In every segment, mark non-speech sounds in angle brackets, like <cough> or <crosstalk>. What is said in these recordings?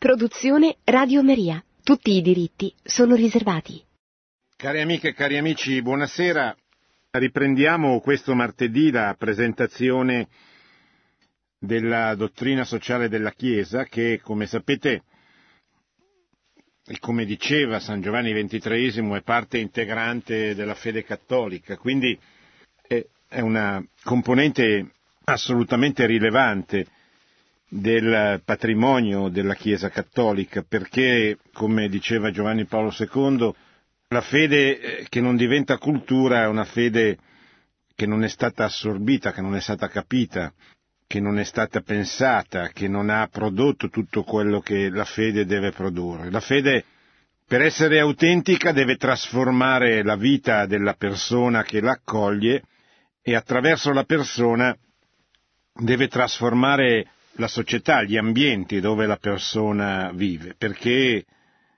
Produzione Radio Maria. Tutti i diritti sono riservati. Cari amiche e cari amici, buonasera. Riprendiamo questo martedì la presentazione della dottrina sociale della Chiesa che, come sapete, e come diceva San Giovanni XXIII, è parte integrante della fede cattolica, quindi è una componente assolutamente rilevante del patrimonio della Chiesa cattolica, perché, come diceva Giovanni Paolo II, la fede eh, che non diventa cultura è una fede che non è stata assorbita, che non è stata capita, che non è stata pensata, che non ha prodotto tutto quello che la fede deve produrre. La fede, per essere autentica, deve trasformare la vita della persona che l'accoglie e attraverso la persona deve trasformare la società, gli ambienti dove la persona vive, perché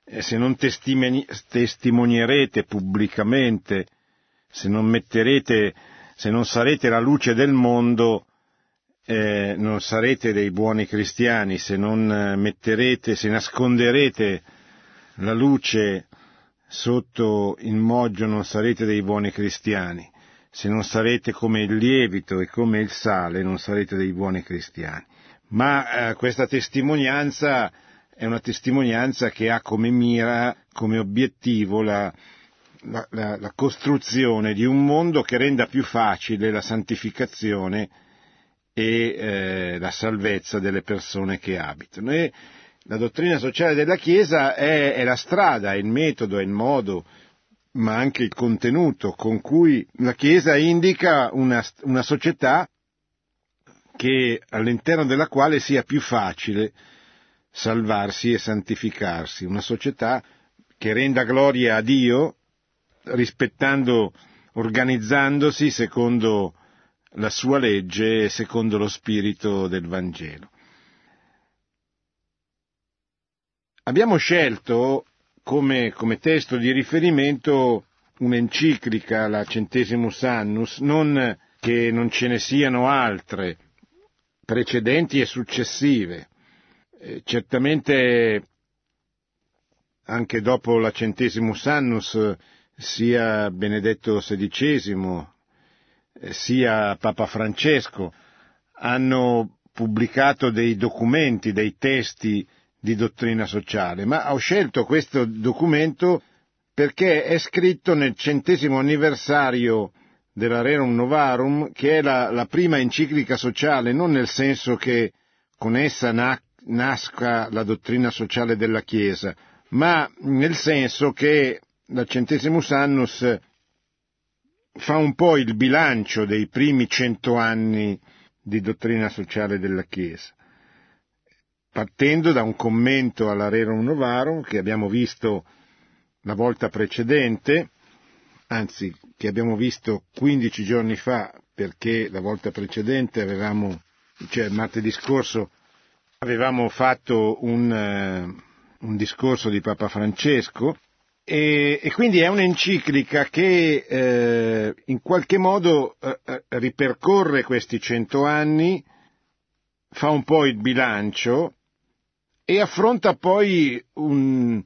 eh, se non testimonierete pubblicamente, se non metterete, se non sarete la luce del mondo, eh, non sarete dei buoni cristiani, se non eh, metterete, se nasconderete la luce sotto il moggio non sarete dei buoni cristiani. Se non sarete come il lievito e come il sale non sarete dei buoni cristiani ma eh, questa testimonianza è una testimonianza che ha come mira, come obiettivo la, la, la, la, costruzione di un mondo che renda più facile la santificazione e eh, la salvezza delle persone che abitano. E la dottrina sociale della Chiesa è, è la strada, è il metodo, è il modo, ma anche il contenuto con cui la Chiesa indica una, una società che, all'interno della quale sia più facile salvarsi e santificarsi, una società che renda gloria a Dio rispettando, organizzandosi secondo la sua legge e secondo lo spirito del Vangelo. Abbiamo scelto come, come testo di riferimento un'enciclica, la Centesimus Annus, non che non ce ne siano altre, precedenti e successive. Eh, certamente anche dopo la Centesimus Annus sia Benedetto XVI eh, sia Papa Francesco hanno pubblicato dei documenti, dei testi di dottrina sociale, ma ho scelto questo documento perché è scritto nel centesimo anniversario della Rerum Novarum, che è la, la prima enciclica sociale, non nel senso che con essa na, nasca la dottrina sociale della Chiesa, ma nel senso che la Centesimus Annus fa un po' il bilancio dei primi cento anni di dottrina sociale della Chiesa, partendo da un commento alla Rerum Novarum che abbiamo visto la volta precedente, anzi che abbiamo visto 15 giorni fa perché la volta precedente avevamo, cioè martedì scorso, avevamo fatto un, uh, un discorso di Papa Francesco e, e quindi è un'enciclica che eh, in qualche modo eh ripercorre questi cento anni, fa un po' il bilancio e affronta poi un,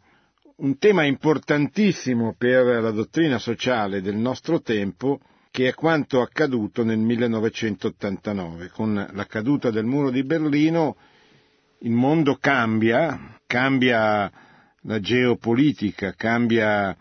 un tema importantissimo per la dottrina sociale del nostro tempo, che è quanto accaduto nel 1989. Con la caduta del muro di Berlino il mondo cambia, cambia la geopolitica, cambia,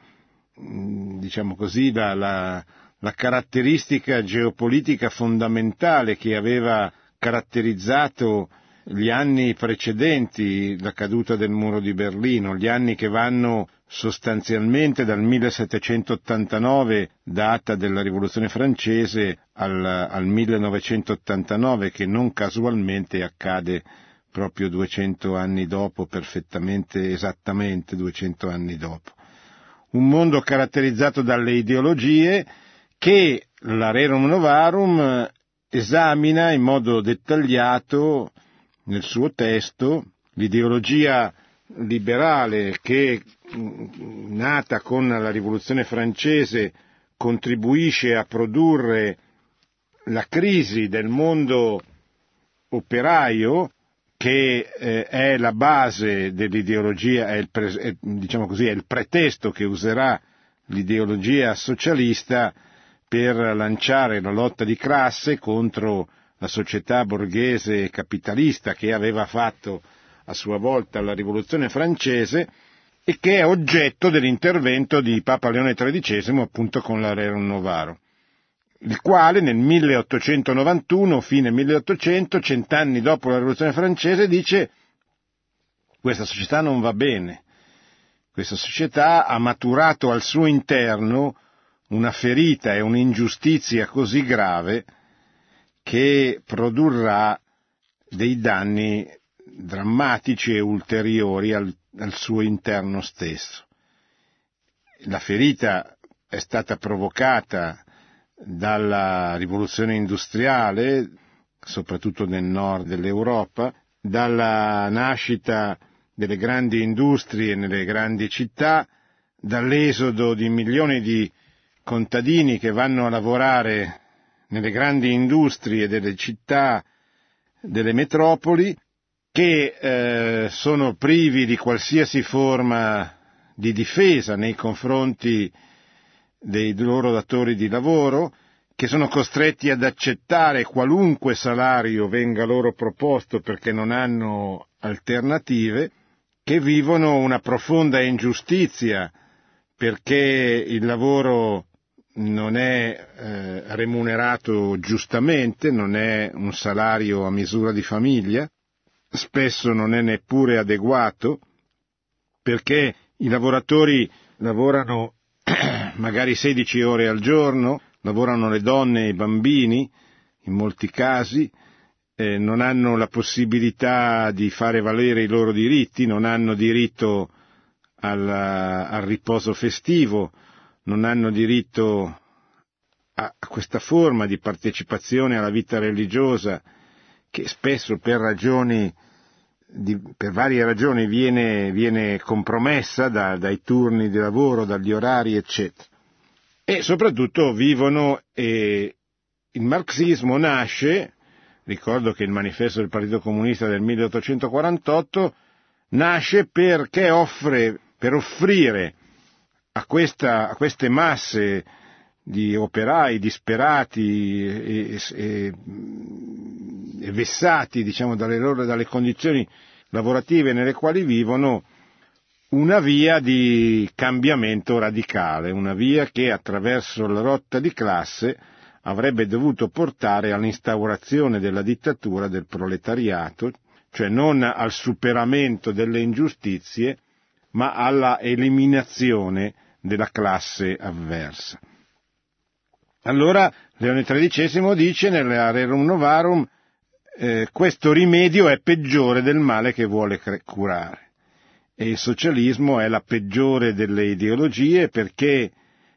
mm, diciamo così, la, la, la caratteristica geopolitica fondamentale che aveva caratterizzato gli anni precedenti la caduta del muro di Berlino, gli anni che vanno sostanzialmente dal 1789, data della rivoluzione francese, al, al 1989, che non casualmente accade proprio 200 anni dopo, perfettamente, esattamente 200 anni dopo. Un mondo caratterizzato dalle ideologie che la Rerum Novarum esamina in modo dettagliato nel suo testo l'ideologia liberale che nata con la rivoluzione francese contribuisce a produrre la crisi del mondo operaio che eh, è la base dell'ideologia, è il, è, diciamo così, è il pretesto che userà l'ideologia socialista per lanciare la lotta di classe contro la società borghese capitalista che aveva fatto a sua volta la rivoluzione francese e che è oggetto dell'intervento di Papa Leone XIII appunto con la Rerum Novarum, il quale nel 1891, fine 1800, cent'anni dopo la rivoluzione francese, dice questa società non va bene, questa società ha maturato al suo interno una ferita e un'ingiustizia così grave che produrrà dei danni drammatici e ulteriori al, al suo interno stesso. La ferita è stata provocata dalla rivoluzione industriale, soprattutto nel nord dell'Europa, dalla nascita delle grandi industrie nelle grandi città, dall'esodo di milioni di contadini che vanno a lavorare nelle grandi industrie delle città, delle metropoli, che eh, sono privi di qualsiasi forma di difesa nei confronti dei loro datori di lavoro, che sono costretti ad accettare qualunque salario venga loro proposto perché non hanno alternative, che vivono una profonda ingiustizia perché il lavoro non è eh, remunerato giustamente, non è un salario a misura di famiglia, spesso non è neppure adeguato, perché i lavoratori lavorano <clears throat> magari 16 ore al giorno, lavorano le donne e i bambini, in molti casi, eh, non hanno la possibilità di fare valere i loro diritti, non hanno diritto al, al riposo festivo, non hanno diritto a, questa forma di partecipazione alla vita religiosa che spesso per ragioni per varie ragioni viene, viene compromessa da, dai turni di lavoro, dagli orari, eccetera. E soprattutto vivono e il marxismo nasce, ricordo che il manifesto del Partito Comunista del 1848 nasce perché offre, per offrire a, questa, a queste masse di operai disperati e, e, e vessati diciamo, dalle, loro, dalle condizioni lavorative nelle quali vivono una via di cambiamento radicale, una via che attraverso la rotta di classe avrebbe dovuto portare all'instaurazione della dittatura del proletariato, cioè non al superamento delle ingiustizie, ma alla eliminazione della classe avversa. Allora Leone XIII dice nella Rerum Novarum eh, questo rimedio è peggiore del male che vuole curare e il socialismo è la peggiore delle ideologie perché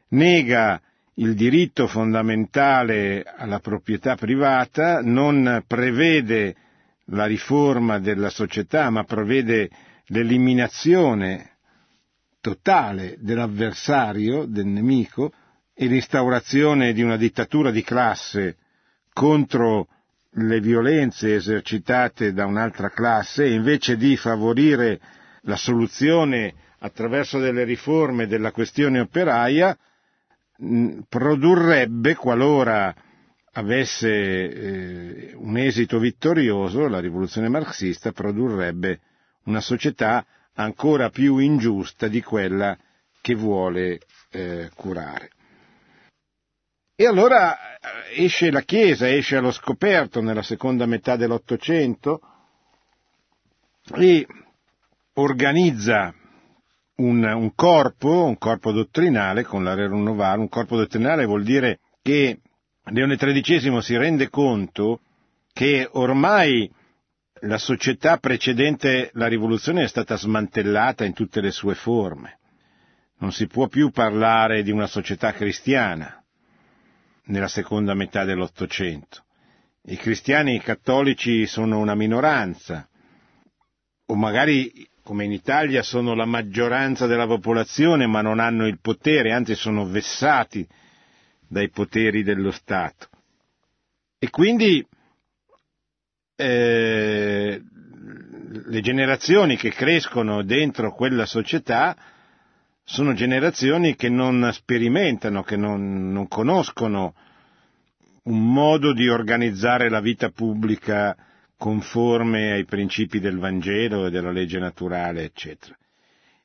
nega il diritto fondamentale alla proprietà privata, non prevede la riforma della società, ma prevede l'eliminazione totale dell'avversario, del nemico, e l'instaurazione di una dittatura di classe contro le violenze esercitate da un'altra classe, invece di favorire la soluzione attraverso delle riforme della questione operaia, produrrebbe, qualora avesse eh, un esito vittorioso, la rivoluzione marxista produrrebbe una società ancora più ingiusta di quella che vuole eh, curare. E allora eh, esce la Chiesa, esce allo scoperto nella seconda metà dell'Ottocento e organizza un, un, corpo, un corpo dottrinale con la Rerum Novarum. Un corpo dottrinale vuol dire che Leone XIII si rende conto che ormai la società precedente la rivoluzione è stata smantellata in tutte le sue forme. Non si può più parlare di una società cristiana nella seconda metà dell'Ottocento. I cristiani cattolici sono una minoranza, o magari come in Italia sono la maggioranza della popolazione ma non hanno il potere, anzi sono vessati dai poteri dello Stato. E quindi eh, le generazioni che crescono dentro quella società sono generazioni che non sperimentano, che non, non conoscono un modo di organizzare la vita pubblica conforme ai principi del Vangelo e della legge naturale, eccetera.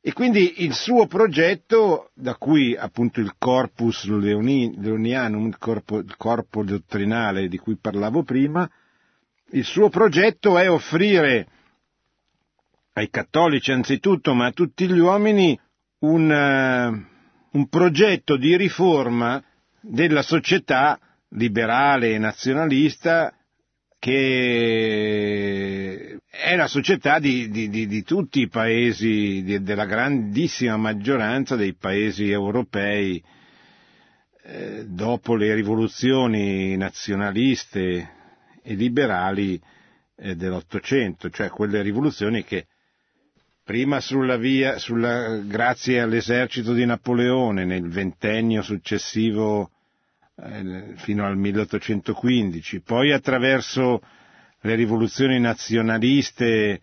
E quindi il suo progetto, da cui appunto il corpus leonianum, il corpo, il corpo dottrinale di cui parlavo prima, il suo progetto è offrire ai cattolici anzitutto, ma a tutti gli uomini, un, uh, un progetto di riforma della società liberale e nazionalista che è la società di, di, di, di tutti i paesi, della grandissima maggioranza dei paesi europei eh, dopo le rivoluzioni nazionaliste e liberali eh, dell'Ottocento, cioè quelle rivoluzioni che prima sulla via, sulla, grazie all'esercito di Napoleone nel ventennio successivo eh, fino al 1815, poi attraverso le rivoluzioni nazionaliste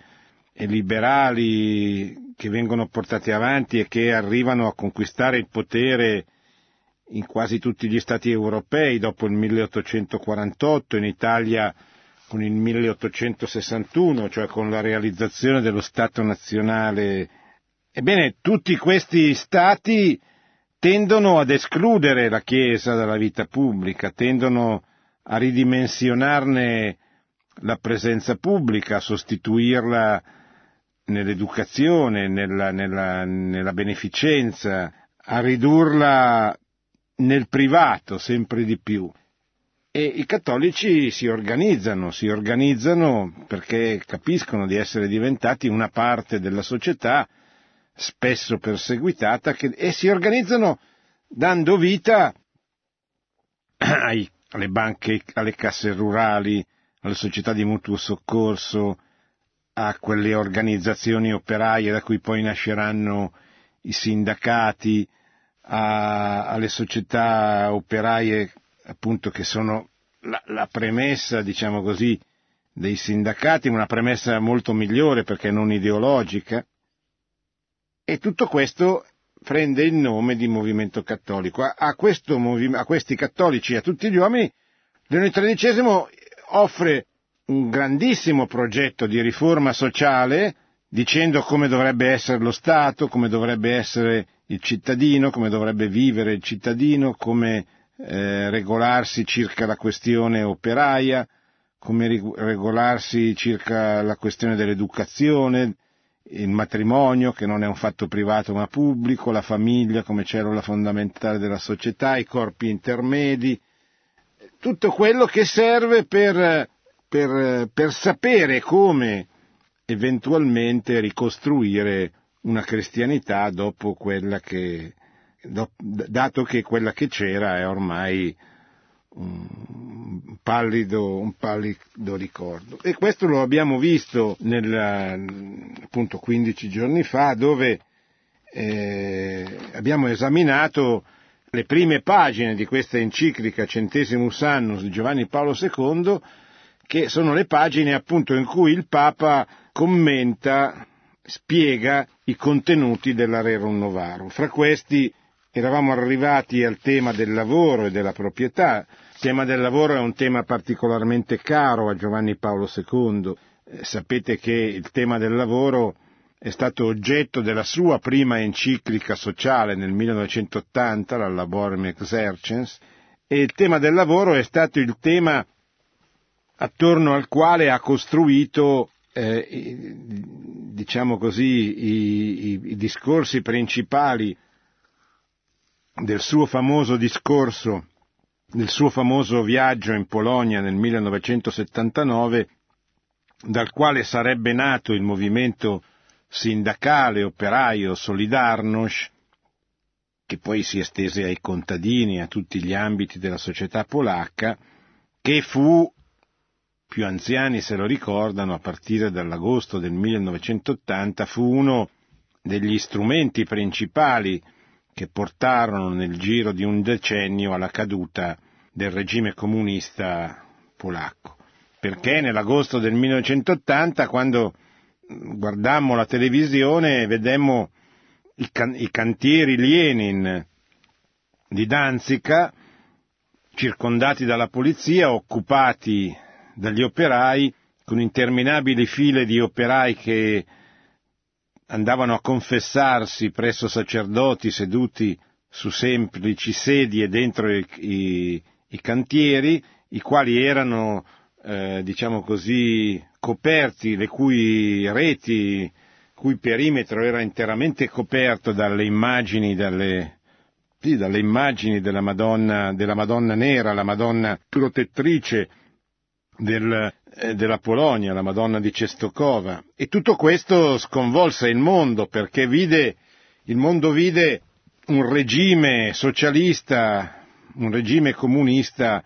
e liberali che vengono portate avanti e che arrivano a conquistare il potere in quasi tutti gli stati europei dopo il 1848, in Italia con il 1861, cioè con la realizzazione dello Stato nazionale. Ebbene, tutti questi stati tendono ad escludere la Chiesa dalla vita pubblica, tendono a ridimensionarne la presenza pubblica, a sostituirla nell'educazione, nella, nella, nella beneficenza, a ridurla nel privato sempre di più. E i cattolici si organizzano, si organizzano perché capiscono di essere diventati una parte della società spesso perseguitata, che, e si organizzano dando vita <clears throat> ai, alle banche, alle casse rurali, alle società di mutuo soccorso, a quelle organizzazioni operaie da cui poi nasceranno i sindacati, a, alle società operaie appunto che sono la, la premessa, diciamo così, dei sindacati, una premessa molto migliore perché non ideologica, e tutto questo prende il nome di movimento cattolico. A, a, movi- a questi cattolici a tutti gli uomini, Leone XIII offre un grandissimo progetto di riforma sociale, dicendo come dovrebbe essere lo Stato, come dovrebbe essere il cittadino, come dovrebbe vivere il cittadino, come eh, regolarsi circa la questione operaia, come regolarsi circa la questione dell'educazione, il matrimonio che non è un fatto privato ma pubblico, la famiglia come cellula fondamentale della società, i corpi intermedi, tutto quello che serve per, per, per sapere come eventualmente ricostruire una cristianità dopo quella che, dato che quella che c'era è ormai un pallido, un pallido ricordo. E questo lo abbiamo visto nel, appunto 15 giorni fa dove eh, abbiamo esaminato le prime pagine di questa enciclica Centesimus Annus di Giovanni Paolo II, che sono le pagine appunto in cui il Papa commenta, spiega i contenuti della Rerum Novarum. Fra questi eravamo arrivati al tema del lavoro e della proprietà. Il tema del lavoro è un tema particolarmente caro a Giovanni Paolo II. Eh, sapete che il tema del lavoro è stato oggetto della sua prima enciclica sociale nel 1980, la Laborem Exercens, e il tema del lavoro è stato il tema attorno al quale ha costruito eh, diciamo così, i, i, i discorsi principali del suo famoso discorso, del suo famoso viaggio in Polonia nel 1979, dal quale sarebbe nato il movimento sindacale operaio Solidarność, che poi si estese ai contadini a tutti gli ambiti della società polacca, che fu, più anziani se lo ricordano, a partire dall'agosto del 1980, fu uno degli strumenti principali che portarono nel giro di un decennio alla caduta del regime comunista polacco. Perché nell'agosto del 1980, quando guardammo la televisione vedemmo i, can- i cantieri Lenin di Danzica circondati dalla polizia, occupati dagli operai, con interminabili file di operai che andavano a confessarsi presso sacerdoti seduti su semplici sedie dentro i, i, i cantieri, i quali erano, eh, diciamo così, coperti, le cui reti, cui perimetro era interamente coperto dalle immagini, dalle, sì, dalle immagini della Madonna, della Madonna nera, la Madonna protettrice del, eh, della Polonia, la Madonna di Cestokova. E tutto questo sconvolse il mondo perché vide, il mondo vide un regime socialista, un regime comunista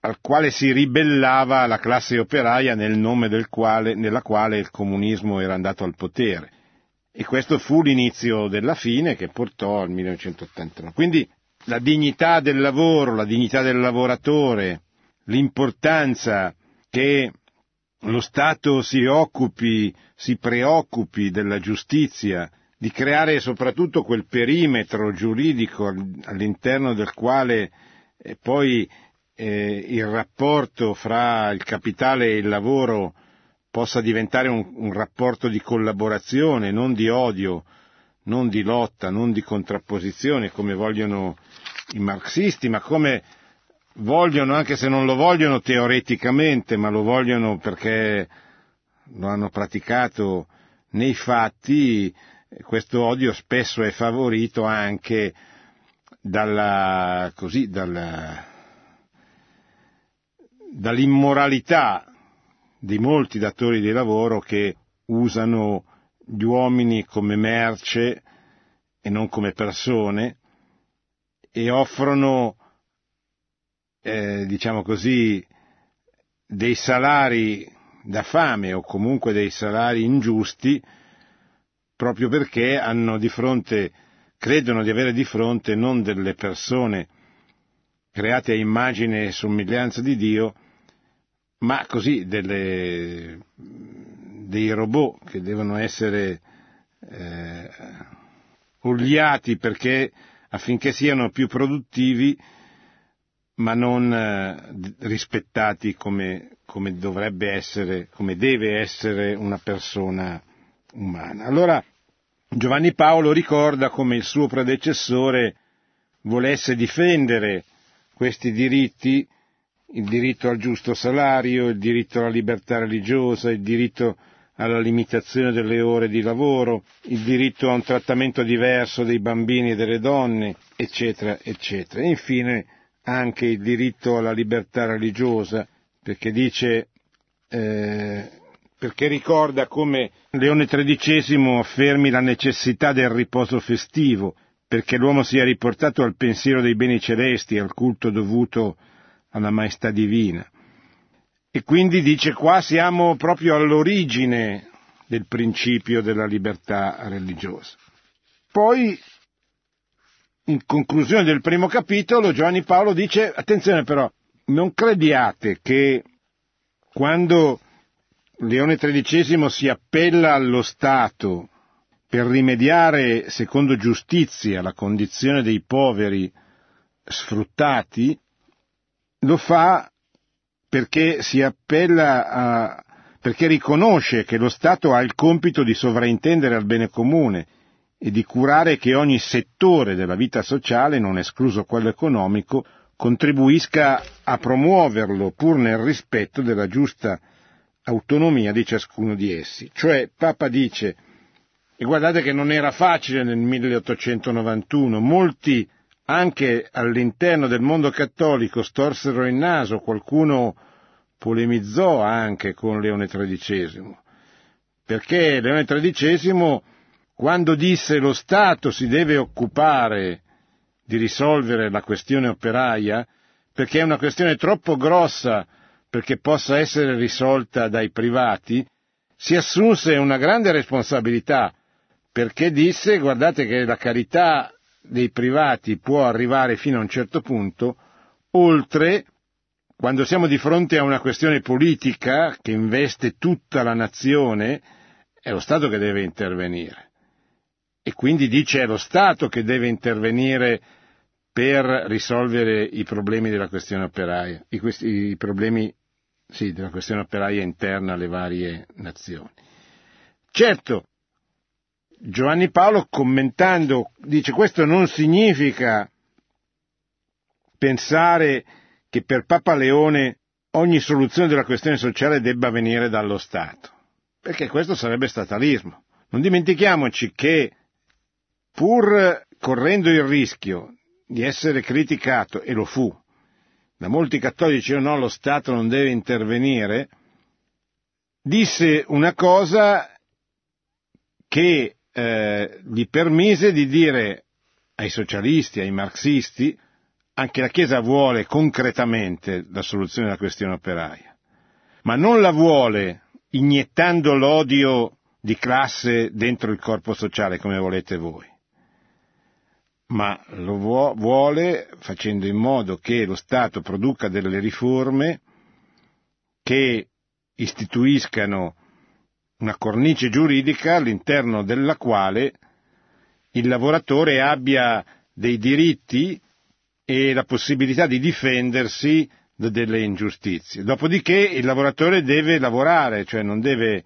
al quale si ribellava la classe operaia nel nome del quale, nella quale il comunismo era andato al potere. E questo fu l'inizio della fine che portò al 1989. Quindi la dignità del lavoro, la dignità del lavoratore, l'importanza che lo Stato si occupi, si preoccupi della giustizia, di creare soprattutto quel perimetro giuridico all'interno del quale eh, poi eh, il rapporto fra il capitale e il lavoro possa diventare un, un rapporto di collaborazione, non di odio, non di lotta, non di contrapposizione come vogliono i marxisti, ma come vogliono, anche se non lo vogliono teoreticamente, ma lo vogliono perché lo hanno praticato nei fatti, questo odio spesso è favorito anche dalla, così, dalla, dall'immoralità di molti datori di lavoro che usano gli uomini come merce e non come persone e offrono, eh, diciamo così, dei salari da fame o comunque dei salari ingiusti proprio perché hanno di fronte, credono di avere di fronte non delle persone create a immagine e somiglianza di Dio, ma così delle, dei robot che devono essere eh, oliati perché, affinché siano più produttivi ma non eh, rispettati come, come dovrebbe essere, come deve essere una persona umana. Allora Giovanni Paolo ricorda come il suo predecessore volesse difendere questi diritti il diritto al giusto salario, il diritto alla libertà religiosa, il diritto alla limitazione delle ore di lavoro, il diritto a un trattamento diverso dei bambini e delle donne, eccetera, eccetera. E infine anche il diritto alla libertà religiosa, perché dice, eh, perché ricorda come Leone XIII affermi la necessità del riposo festivo, perché l'uomo sia riportato al pensiero dei beni celesti, al culto dovuto alla maestà divina. E quindi dice qua siamo proprio all'origine del principio della libertà religiosa. Poi, in conclusione del primo capitolo, Giovanni Paolo dice, attenzione però, non crediate che quando Leone XIII si appella allo Stato per rimediare, secondo giustizia, la condizione dei poveri sfruttati, lo fa perché si appella a, perché riconosce che lo Stato ha il compito di sovraintendere al bene comune e di curare che ogni settore della vita sociale, non escluso quello economico, contribuisca a promuoverlo pur nel rispetto della giusta autonomia di ciascuno di essi. Cioè Papa dice, e guardate che non era facile nel 1891, molti anche all'interno del mondo cattolico storsero il naso, qualcuno polemizzò anche con Leone XIII, perché Leone XIII quando disse lo Stato si deve occupare di risolvere la questione operaia, perché è una questione troppo grossa perché possa essere risolta dai privati, si assunse una grande responsabilità, perché disse guardate che la carità dei privati può arrivare fino a un certo punto, oltre quando siamo di fronte a una questione politica che investe tutta la nazione, è lo Stato che deve intervenire. E quindi dice è lo Stato che deve intervenire per risolvere i problemi della questione operaia, i, questi, i problemi sì, della questione operaia interna alle varie nazioni. Certo, Giovanni Paolo commentando dice questo non significa pensare che per Papa Leone ogni soluzione della questione sociale debba venire dallo Stato, perché questo sarebbe statalismo. Non dimentichiamoci che pur correndo il rischio di essere criticato, e lo fu, da molti cattolici o no, lo Stato non deve intervenire, disse una cosa che eh, gli permise di dire ai socialisti, ai marxisti, anche la Chiesa vuole concretamente la soluzione della questione operaia, ma non la vuole iniettando l'odio di classe dentro il corpo sociale come volete voi, ma lo vuole facendo in modo che lo Stato produca delle riforme che istituiscano una cornice giuridica all'interno della quale il lavoratore abbia dei diritti e la possibilità di difendersi da delle ingiustizie. Dopodiché il lavoratore deve lavorare, cioè non deve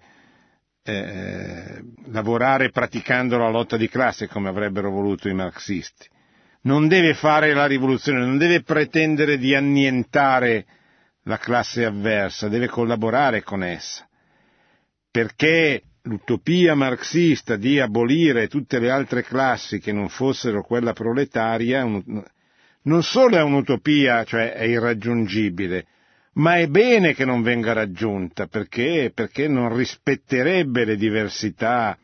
eh, lavorare praticando la lotta di classe come avrebbero voluto i marxisti. Non deve fare la rivoluzione, non deve pretendere di annientare la classe avversa, deve collaborare con essa. Perché l'utopia marxista di abolire tutte le altre classi che non fossero quella proletaria non solo è un'utopia, cioè è irraggiungibile, ma è bene che non venga raggiunta, perché? Perché non rispetterebbe le diversità,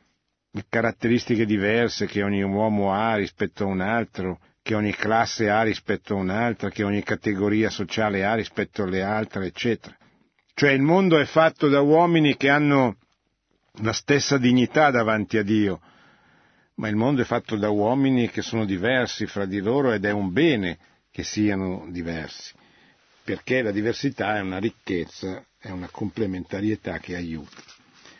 le caratteristiche diverse che ogni uomo ha rispetto a un altro, che ogni classe ha rispetto a un'altra, che ogni categoria sociale ha rispetto alle altre, eccetera. Cioè il mondo è fatto da uomini che hanno la stessa dignità davanti a Dio, ma il mondo è fatto da uomini che sono diversi fra di loro ed è un bene che siano diversi, perché la diversità è una ricchezza, è una complementarietà che aiuta.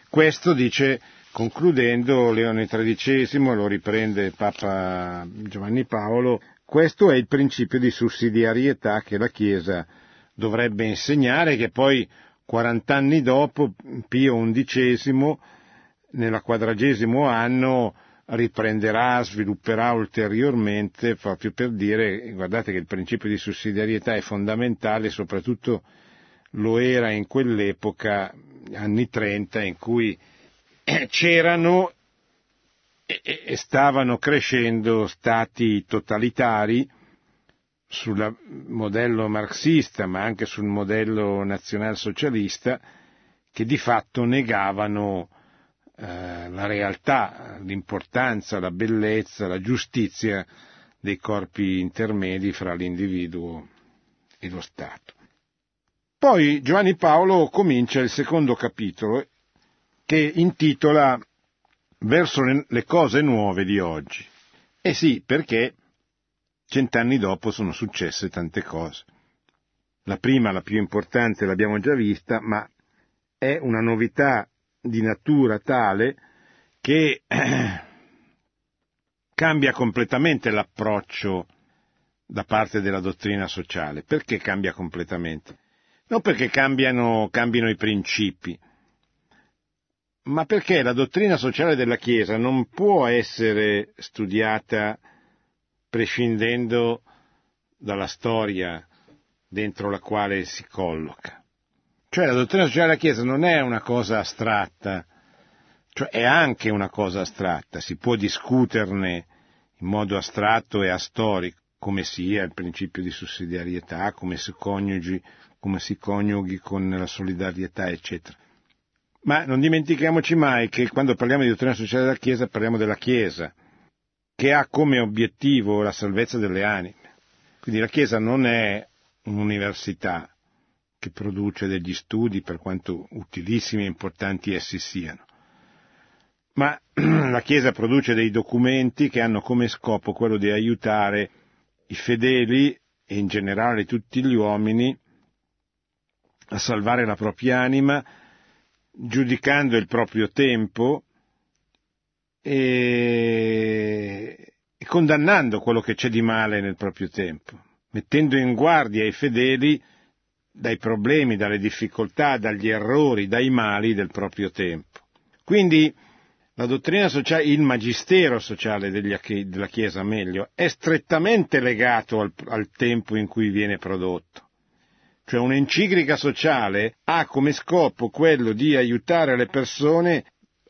Questo dice, concludendo, Leone XIII, lo riprende Papa Giovanni Paolo, questo è il principio di sussidiarietà che la Chiesa dovrebbe insegnare, che poi 40 anni dopo Pio XI, nella quadragesimo anno, riprenderà, svilupperà ulteriormente proprio per dire guardate che il principio di sussidiarietà è fondamentale, soprattutto lo era in quell'epoca, anni 30, in cui <clears throat> c'erano e stavano crescendo stati totalitari sul modello marxista, ma anche sul modello nazionalsocialista, che di fatto negavano eh, la realtà, l'importanza, la bellezza, la giustizia dei corpi intermedi fra l'individuo e lo Stato. Poi Giovanni Paolo comincia il secondo capitolo che intitola Verso le cose nuove di oggi. E sì, perché cent'anni dopo sono successe tante cose. La prima, la più importante, l'abbiamo già vista, ma è una novità di natura tale che <clears throat> cambia completamente l'approccio da parte della dottrina sociale. Perché cambia completamente? Non perché cambiano, cambino i principi, ma perché la dottrina sociale della Chiesa non può essere studiata prescindendo dalla storia dentro la quale si colloca. Cioè la dottrina sociale della Chiesa non è una cosa astratta, cioè è anche una cosa astratta, si può discuterne in modo astratto e astorico, come sia il principio di sussidiarietà, come si coniughi, come si coniughi con la solidarietà, eccetera. Ma non dimentichiamoci mai che quando parliamo di dottrina sociale della Chiesa parliamo della Chiesa, che ha come obiettivo la salvezza delle anime. Quindi la Chiesa non è un'università, che produce degli studi, per quanto utilissimi e importanti essi siano. Ma <clears throat> la Chiesa produce dei documenti che hanno come scopo quello di aiutare i fedeli e in generale tutti gli uomini a salvare la propria anima, giudicando il proprio tempo e, condannando quello che c'è di male nel proprio tempo, mettendo in guardia i fedeli dai problemi, dalle difficoltà, dagli errori, dai mali del proprio tempo. Quindi la dottrina sociale, il magistero sociale della Chiesa, meglio, è strettamente legato al, al tempo in cui viene prodotto. Cioè un'enciclica sociale ha come scopo quello di aiutare le persone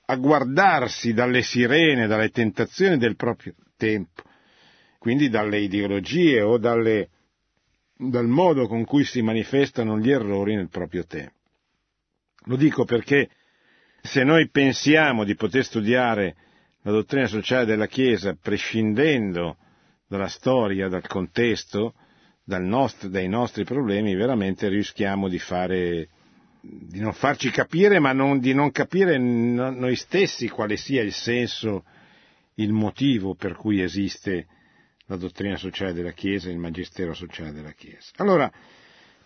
a guardarsi dalle sirene, dalle tentazioni del proprio tempo, quindi dalle ideologie o dalle, dal modo con cui si manifestano gli errori nel proprio tempo. Lo dico perché se noi pensiamo di poter studiare la dottrina sociale della Chiesa prescindendo dalla storia, dal contesto, dal nostro, dai nostri problemi, veramente rischiamo di fare di non farci capire, ma non, di non capire noi stessi quale sia il senso, il motivo per cui esiste la dottrina sociale della Chiesa, il magistero sociale della Chiesa. Allora,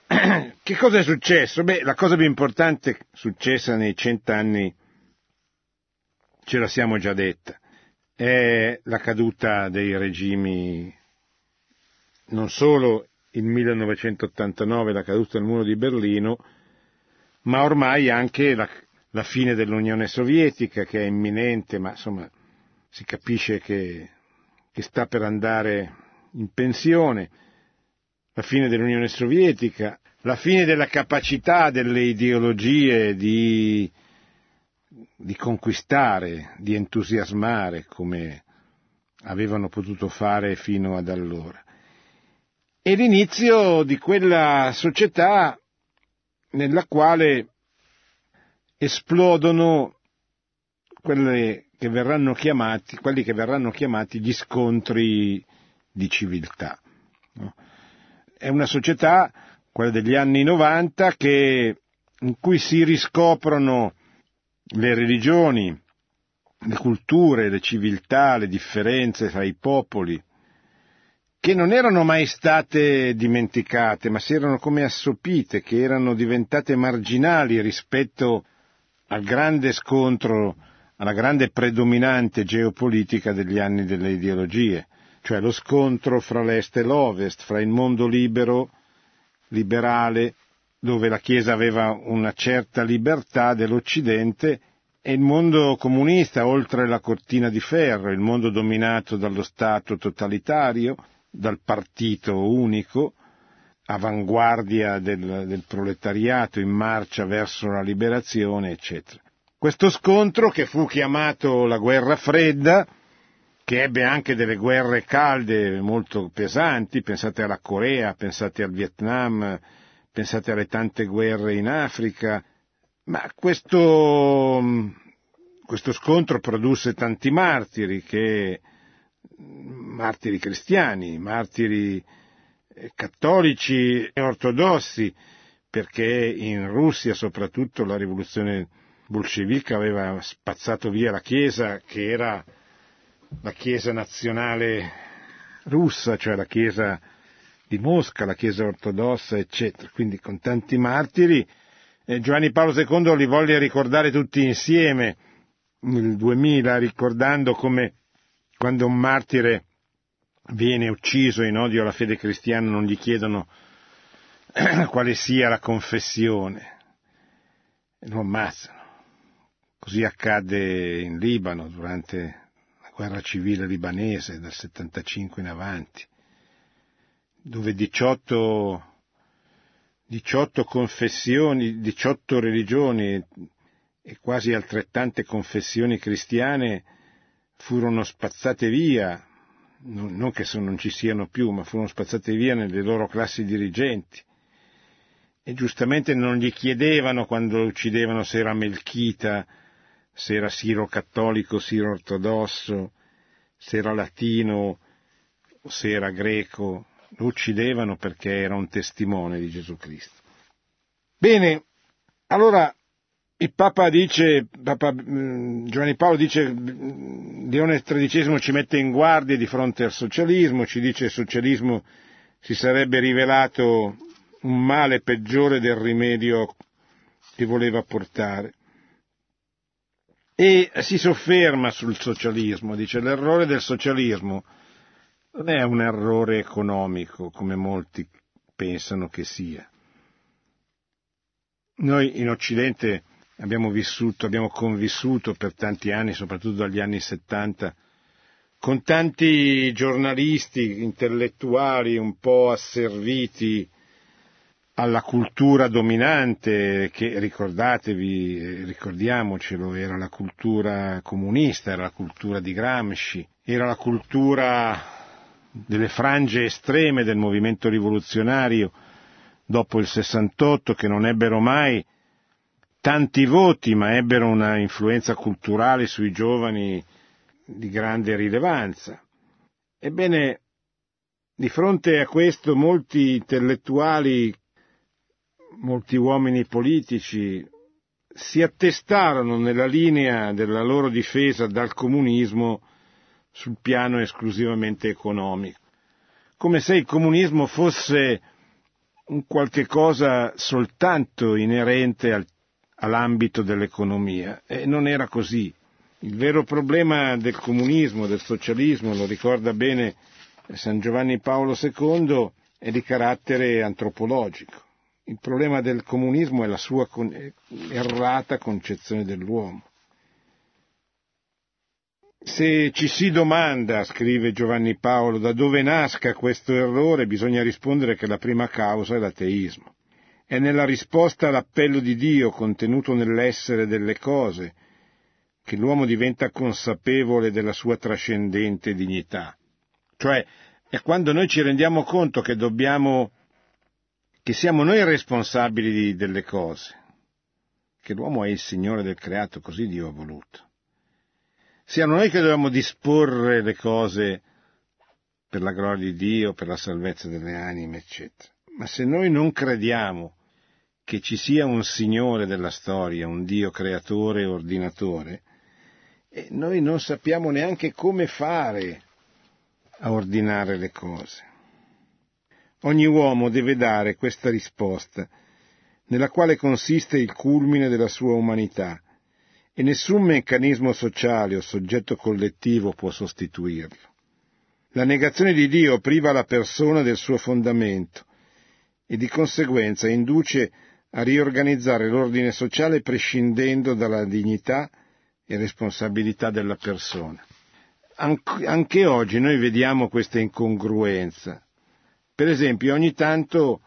<clears throat> che cosa è successo? Beh, la cosa più importante successa nei cent'anni, ce la siamo già detta, è la caduta dei regimi, non solo il 1989, la caduta del muro di Berlino, ma ormai anche la, la fine dell'Unione Sovietica che è imminente, ma insomma si capisce che, che sta per andare in pensione, la fine dell'Unione Sovietica, la fine della capacità delle ideologie di, di conquistare, di entusiasmare come avevano potuto fare fino ad allora. E l'inizio di quella società nella quale esplodono che chiamati, quelli che verranno chiamati gli scontri di civiltà. È una società, quella degli anni 90, che, in cui si riscoprono le religioni, le culture, le civiltà, le differenze tra i popoli, che non erano mai state dimenticate, ma si erano come assopite, che erano diventate marginali rispetto al grande scontro, alla grande predominante geopolitica degli anni delle ideologie, cioè lo scontro fra l'Est e l'Ovest, fra il mondo libero, liberale, dove la Chiesa aveva una certa libertà dell'Occidente, e il mondo comunista, oltre la cortina di ferro, il mondo dominato dallo Stato totalitario, dal partito unico, avanguardia del, del proletariato in marcia verso la liberazione, eccetera. Questo scontro, che fu chiamato la guerra fredda, che ebbe anche delle guerre calde molto pesanti, pensate alla Corea, pensate al Vietnam, pensate alle tante guerre in Africa, ma questo, questo scontro produsse tanti martiri che martiri cristiani, martiri eh, cattolici e ortodossi, perché in Russia soprattutto la rivoluzione bolscevica aveva spazzato via la Chiesa che era la Chiesa nazionale russa, cioè la Chiesa di Mosca, la Chiesa ortodossa, eccetera. Quindi con tanti martiri. Giovanni Paolo II li volle ricordare tutti insieme nel 2000, ricordando come quando un martire viene ucciso in odio alla fede cristiana non gli chiedono <clears throat> quale sia la confessione, lo ammazzano. Così accadde in Libano durante la guerra civile libanese dal 75 in avanti, dove 18, 18 confessioni, 18 religioni e quasi altrettante confessioni cristiane furono spazzate via, non che non ci siano più, ma furono spazzate via nelle loro classi dirigenti. E giustamente non gli chiedevano quando lo uccidevano se era melchita, se era siro cattolico, siro ortodosso, se era latino o se era greco, lo uccidevano perché era un testimone di Gesù Cristo. Bene, allora il Papa dice, Papa mm, Giovanni Paolo dice, mm, Leone XIII ci mette in guardia di fronte al socialismo, ci dice che il socialismo si sarebbe rivelato un male peggiore del rimedio che voleva portare. E si sofferma sul socialismo, dice l'errore del socialismo non è un errore economico come molti pensano che sia. Noi in Occidente abbiamo vissuto, abbiamo convissuto per tanti anni, soprattutto dagli anni 70, con tanti giornalisti, intellettuali un po' asserviti alla cultura dominante che ricordatevi, ricordiamocelo, era la cultura comunista, era la cultura di Gramsci, era la cultura delle frange estreme del movimento rivoluzionario dopo il 68 che non ebbero mai tanti voti ma ebbero una influenza culturale sui giovani di grande rilevanza. Ebbene, di fronte a questo molti intellettuali, molti uomini politici si attestarono nella linea della loro difesa dal comunismo sul piano esclusivamente economico, come se il comunismo fosse un qualche cosa soltanto inerente al, all'ambito dell'economia e non era così. Il vero problema del comunismo, del socialismo, lo ricorda bene San Giovanni Paolo II, è di carattere antropologico. Il problema del comunismo è la sua errata concezione dell'uomo. Se ci si domanda, scrive Giovanni Paolo, da dove nasca questo errore, bisogna rispondere che la prima causa è l'ateismo. È nella risposta all'appello di Dio contenuto nell'essere delle cose che l'uomo diventa consapevole della sua trascendente dignità. Cioè, è quando noi ci rendiamo conto che dobbiamo, che siamo noi responsabili di, delle cose, che l'uomo è il Signore del creato, così Dio ha voluto. Siamo noi che dobbiamo disporre le cose per la gloria di Dio, per la salvezza delle anime, eccetera. Ma se noi non crediamo che ci sia un Signore della storia, un Dio creatore e ordinatore, e noi non sappiamo neanche come fare a ordinare le cose. Ogni uomo deve dare questa risposta, nella quale consiste il culmine della sua umanità, e nessun meccanismo sociale o soggetto collettivo può sostituirlo. La negazione di Dio priva la persona del suo fondamento e di conseguenza induce a riorganizzare l'ordine sociale prescindendo dalla dignità e responsabilità della persona. Anche oggi noi vediamo questa incongruenza. Per esempio, ogni tanto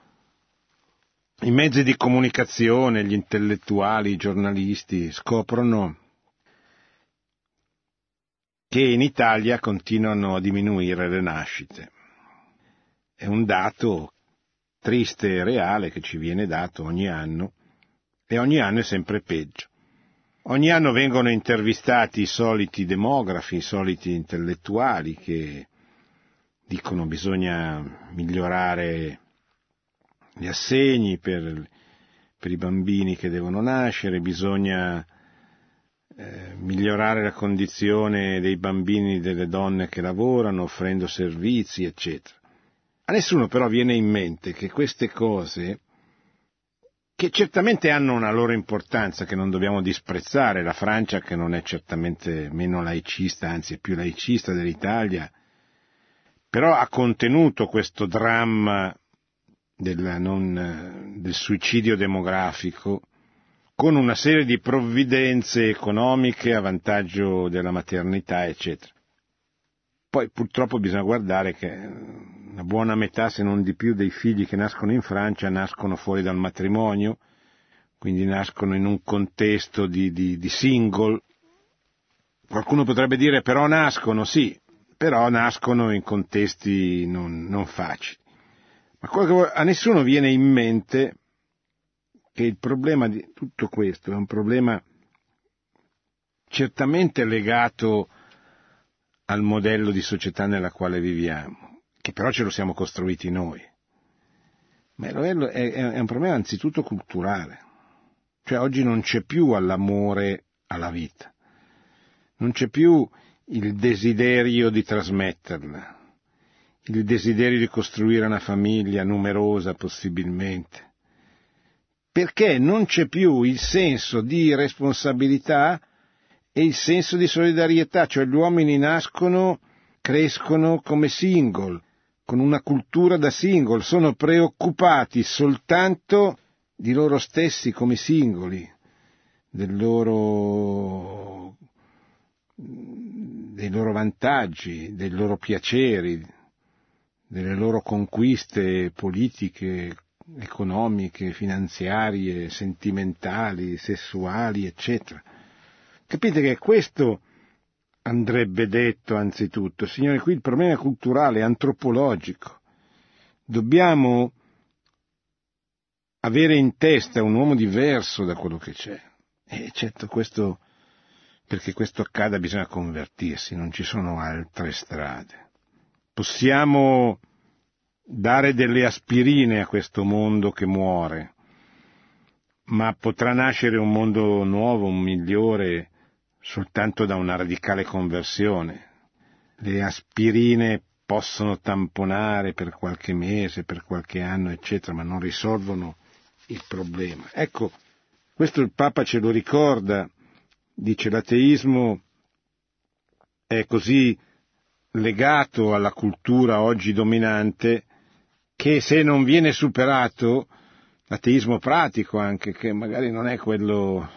i mezzi di comunicazione, gli intellettuali, i giornalisti scoprono che in Italia continuano a diminuire le nascite. È un dato triste e reale che ci viene dato ogni anno e ogni anno è sempre peggio. Ogni anno vengono intervistati i soliti demografi, i soliti intellettuali che dicono bisogna migliorare gli assegni per, per i bambini che devono nascere, bisogna eh, migliorare la condizione dei bambini e delle donne che lavorano offrendo servizi, eccetera. A nessuno però viene in mente che queste cose che certamente hanno una loro importanza che non dobbiamo disprezzare, la Francia che non è certamente meno laicista, anzi è più laicista dell'Italia, però ha contenuto questo dramma del, non, del suicidio demografico con una serie di provvidenze economiche a vantaggio della maternità, eccetera. Poi purtroppo bisogna guardare che una buona metà, se non di più, dei figli che nascono in Francia nascono fuori dal matrimonio, quindi nascono in un contesto di, di, di single. Qualcuno potrebbe dire però nascono, sì, però nascono in contesti non, non facili. Ma a nessuno viene in mente che il problema di tutto questo è un problema certamente legato al modello di società nella quale viviamo, che però ce lo siamo costruiti noi. Ma è un problema anzitutto culturale. Cioè oggi non c'è più all'amore alla vita, non c'è più il desiderio di trasmetterla, il desiderio di costruire una famiglia numerosa possibilmente, perché non c'è più il senso di responsabilità e il senso di solidarietà, cioè gli uomini nascono, crescono come single, con una cultura da single, sono preoccupati soltanto di loro stessi come singoli, del loro, dei loro vantaggi, dei loro piaceri, delle loro conquiste politiche, economiche, finanziarie, sentimentali, sessuali, eccetera. Capite che questo andrebbe detto anzitutto. Signore, qui il problema è culturale, antropologico. Dobbiamo avere in testa un uomo diverso da quello che c'è. E certo, questo, perché questo accada bisogna convertirsi, non ci sono altre strade. Possiamo dare delle aspirine a questo mondo che muore, ma potrà nascere un mondo nuovo, un migliore, soltanto da una radicale conversione. Le aspirine possono tamponare per qualche mese, per qualche anno, eccetera, ma non risolvono il problema. Ecco, questo il Papa ce lo ricorda, dice l'ateismo è così legato alla cultura oggi dominante che se non viene superato, l'ateismo pratico anche, che magari non è quello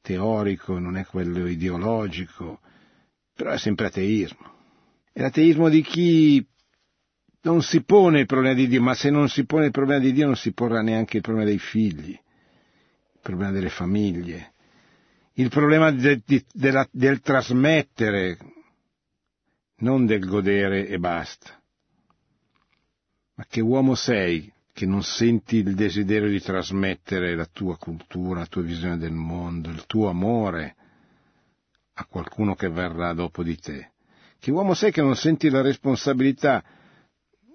teorico, non è quello ideologico, però è sempre ateismo. È l'ateismo di chi non si pone il problema di Dio, ma se non si pone il problema di Dio non si porrà neanche il problema dei figli, il problema delle famiglie, il problema de, de, de, del trasmettere, non del godere e basta. Ma che uomo sei che non senti il desiderio di trasmettere la tua cultura, la tua visione del mondo, il tuo amore a qualcuno che verrà dopo di te. Che uomo sei che non senti la responsabilità,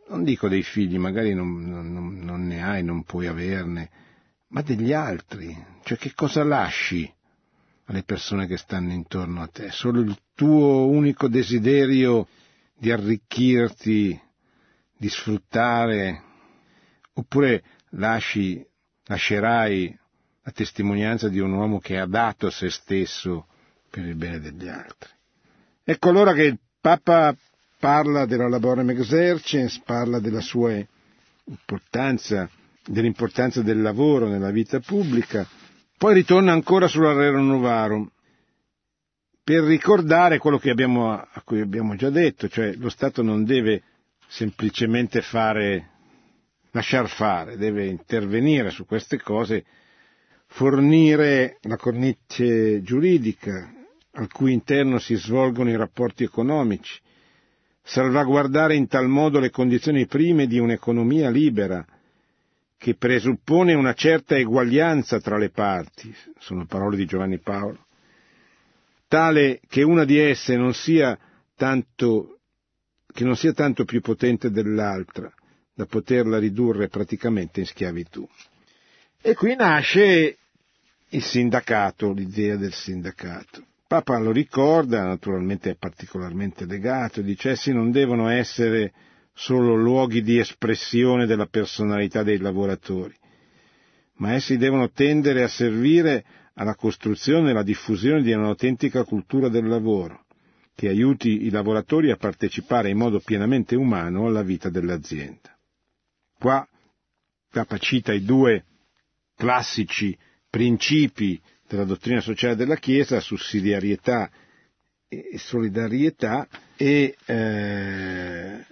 non dico dei figli, magari non, non, non ne hai, non puoi averne, ma degli altri. Cioè che cosa lasci alle persone che stanno intorno a te? Solo il tuo unico desiderio di arricchirti, di sfruttare oppure lasci, lascerai la testimonianza di un uomo che ha dato se stesso per il bene degli altri. Ecco allora che il Papa parla della laborem exercens, parla della sua importanza, dell'importanza del lavoro nella vita pubblica, poi ritorna ancora sulla Rerum Novarum per ricordare quello abbiamo, a cui abbiamo già detto, cioè lo Stato non deve semplicemente fare lasciar fare, deve intervenire su queste cose, fornire la cornice giuridica al cui interno si svolgono i rapporti economici, salvaguardare in tal modo le condizioni prime di un'economia libera, che presuppone una certa eguaglianza tra le parti, sono parole di Giovanni Paolo, tale che una di esse non sia tanto, che non sia tanto più potente dell'altra, da poterla ridurre praticamente in schiavitù. E qui nasce il sindacato, l'idea del sindacato. Papa lo ricorda, naturalmente è particolarmente legato, dice essi non devono essere solo luoghi di espressione della personalità dei lavoratori, ma essi devono tendere a servire alla costruzione e alla diffusione di un'autentica cultura del lavoro, che aiuti i lavoratori a partecipare in modo pienamente umano alla vita dell'azienda. Qua Papa cita i due classici principi della dottrina sociale della Chiesa, sussidiarietà e solidarietà, e, eh,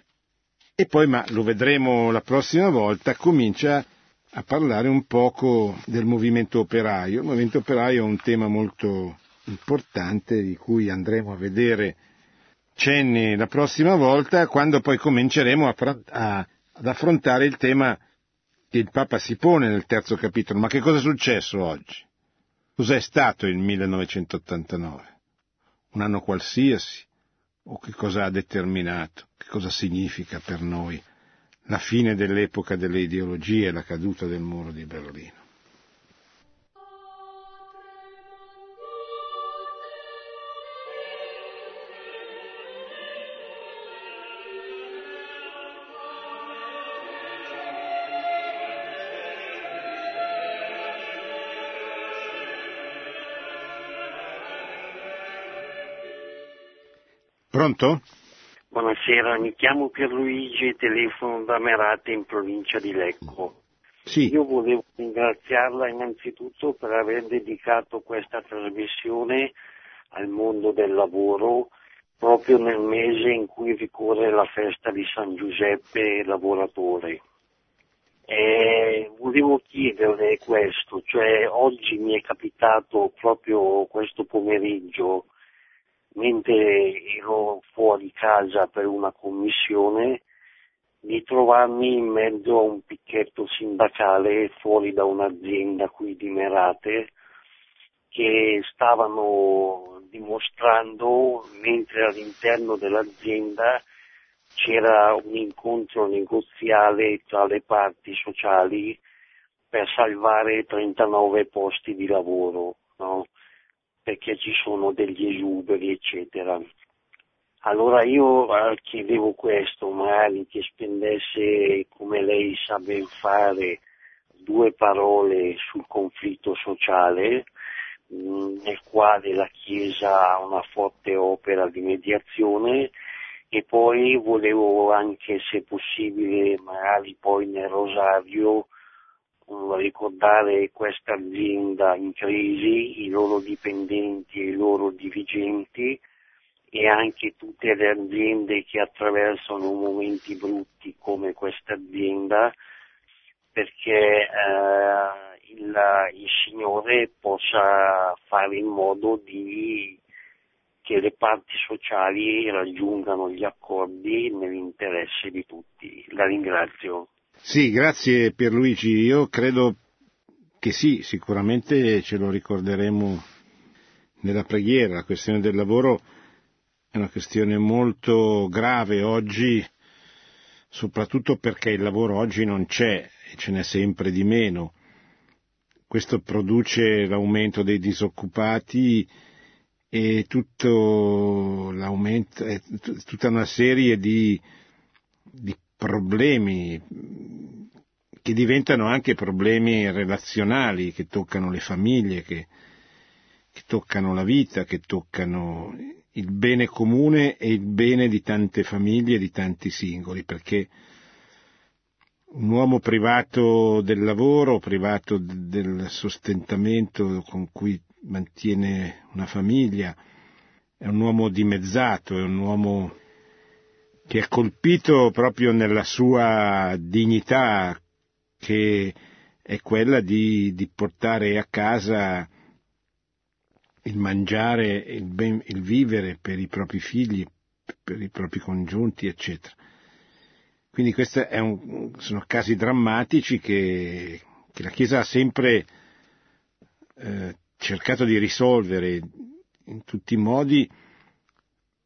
e poi, ma lo vedremo la prossima volta, comincia a parlare un poco del movimento operaio. Il movimento operaio è un tema molto importante di cui andremo a vedere cenni la prossima volta, quando poi cominceremo a, a ad affrontare il tema che il Papa si pone nel terzo capitolo. Ma che cosa è successo oggi? Cos'è stato il 1989? Un anno qualsiasi? O che cosa ha determinato? Che cosa significa per noi la fine dell'epoca delle ideologie e la caduta del muro di Berlino? Pronto? Buonasera, mi chiamo Pierluigi e telefono da Merate in provincia di Lecco. Sì. Io volevo ringraziarla innanzitutto per aver dedicato questa trasmissione al mondo del lavoro proprio nel mese in cui ricorre la festa di San Giuseppe lavoratore. E volevo chiederle questo, cioè oggi mi è capitato proprio questo pomeriggio, mentre ero fuori casa per una commissione, di trovarmi in mezzo a un picchetto sindacale fuori da un'azienda qui di Merate che stavano dimostrando mentre all'interno dell'azienda c'era un incontro negoziale tra le parti sociali per salvare 39 posti di lavoro, no? Perché ci sono degli esuberi, eccetera. Allora io eh, chiedevo questo, magari che spendesse, come lei sa ben fare, due parole sul conflitto sociale, mm, nel quale la Chiesa ha una forte opera di mediazione e poi volevo anche, se possibile, magari poi nel Rosario, ricordare questa azienda in crisi, i loro dipendenti e i loro dirigenti e anche tutte le aziende che attraversano momenti brutti come questa azienda perché eh, il, il Signore possa fare in modo di che le parti sociali raggiungano gli accordi nell'interesse di tutti. La ringrazio. Sì, grazie Pierluigi. Io credo che sì, sicuramente ce lo ricorderemo nella preghiera. La questione del lavoro è una questione molto grave oggi, soprattutto perché il lavoro oggi non c'è e ce n'è sempre di meno. Questo produce l'aumento dei disoccupati e tutta una serie di, di problemi che diventano anche problemi relazionali, che toccano le famiglie, che, che toccano la vita, che toccano il bene comune e il bene di tante famiglie e di tanti singoli, perché un uomo privato del lavoro, privato del sostentamento con cui mantiene una famiglia, è un uomo dimezzato, è un uomo che è colpito proprio nella sua dignità, che è quella di, di portare a casa il mangiare, il, ben, il vivere per i propri figli, per i propri congiunti, eccetera. Quindi questi sono casi drammatici che, che, la Chiesa ha sempre eh, cercato di risolvere in tutti i modi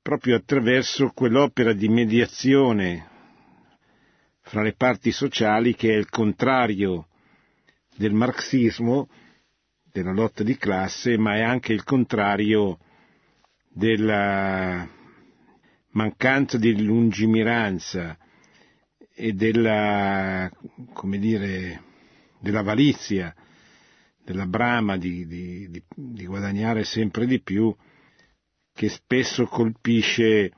proprio attraverso quell'opera di mediazione fra le parti sociali che è il contrario del marxismo, della lotta di classe, ma è anche il contrario della mancanza di lungimiranza e della, come dire, dell'avalizia della brama di, di, di, di guadagnare sempre di più, che spesso colpisce,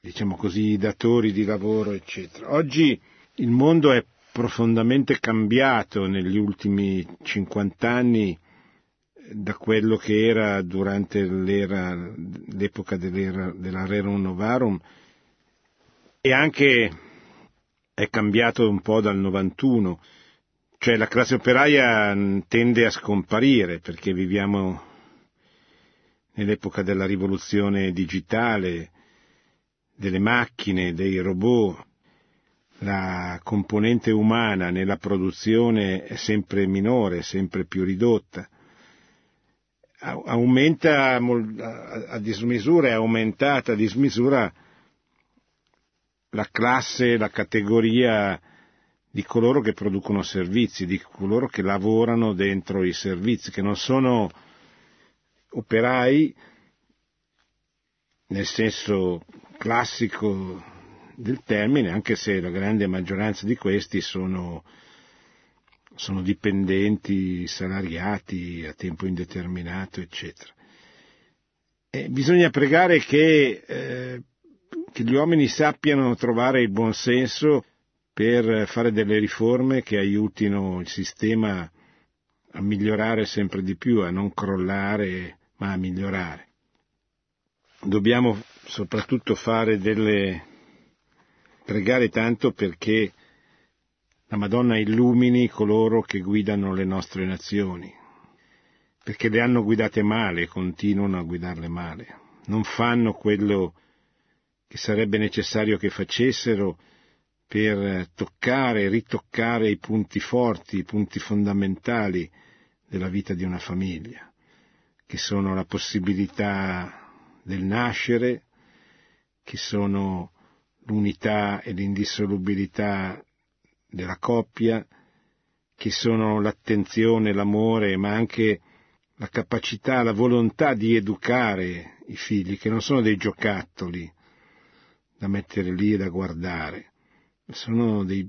diciamo così, i datori di lavoro, eccetera. Oggi il mondo è profondamente cambiato negli ultimi 50 anni da quello che era durante l'epoca dell'era, della Rerum Novarum e anche è cambiato un po' dal 91 cioè la classe operaia tende a scomparire perché viviamo nell'epoca della rivoluzione digitale, delle macchine, dei robot, la componente umana nella produzione è sempre minore, sempre più ridotta. Aumenta a dismisura, è aumentata a dismisura la classe, la categoria di coloro che producono servizi, di coloro che lavorano dentro i servizi, che non sono operai nel senso classico del termine, anche se la grande maggioranza di questi sono, sono dipendenti, salariati a tempo indeterminato, eccetera. E bisogna pregare che, eh, che gli uomini sappiano trovare il buon senso per fare delle riforme che aiutino il sistema a migliorare sempre di più, a non crollare, ma a migliorare. Dobbiamo soprattutto fare delle pregare tanto perché la Madonna illumini coloro che guidano le nostre nazioni, perché le hanno guidate male continuano a guidarle male. Non fanno quello che sarebbe necessario che facessero per toccare e ritoccare i punti forti, i punti fondamentali della vita di una famiglia, che sono la possibilità del nascere, che sono l'unità e l'indissolubilità della coppia, che sono l'attenzione, l'amore, ma anche la capacità, la volontà di educare i figli, che non sono dei giocattoli da mettere lì e da guardare, sono dei,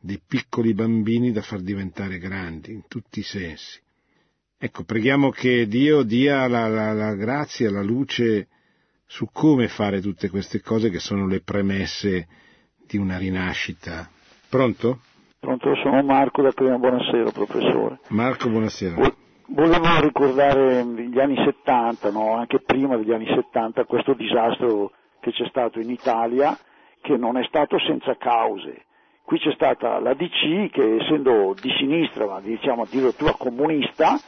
dei piccoli bambini da far diventare grandi in tutti i sensi. Ecco, preghiamo che Dio dia la, la, la grazia, la luce su come fare tutte queste cose che sono le premesse di una rinascita. Pronto? Pronto, sono Marco da prima, buonasera professore. Marco, buonasera. Volevo ricordare gli anni 70, no? anche prima degli anni 70, questo disastro che c'è stato in Italia, che non è stato senza cause. Qui c'è stata la DC che essendo di sinistra, ma diciamo addirittura comunista,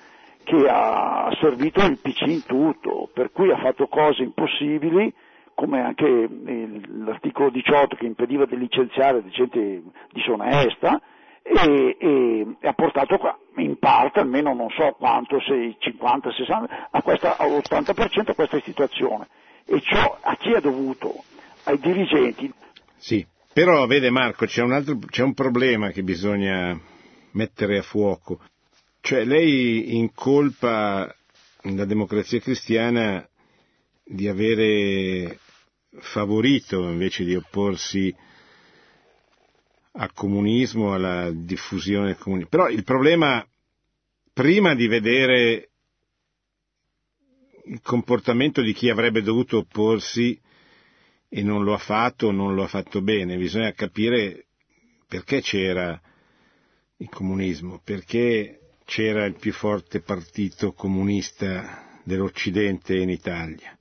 che ha servito il PC in tutto, per cui ha fatto cose impossibili, come anche l'articolo 18 che impediva di licenziare gente disonesta, e, e, e, ha portato in parte, almeno non so quanto, se 50, 60, a questa, all'80% a questa situazione. E ciò a chi è dovuto? Ai dirigenti. Sì, però vede Marco, c'è un, altro, c'è un problema che bisogna mettere a fuoco. Cioè lei incolpa la democrazia cristiana di avere favorito invece di opporsi al comunismo, alla diffusione del comunismo. Però il problema, prima di vedere il comportamento di chi avrebbe dovuto opporsi e non lo ha fatto o non lo ha fatto bene, bisogna capire perché c'era il comunismo, perché c'era il più forte partito comunista dell'Occidente in Italia.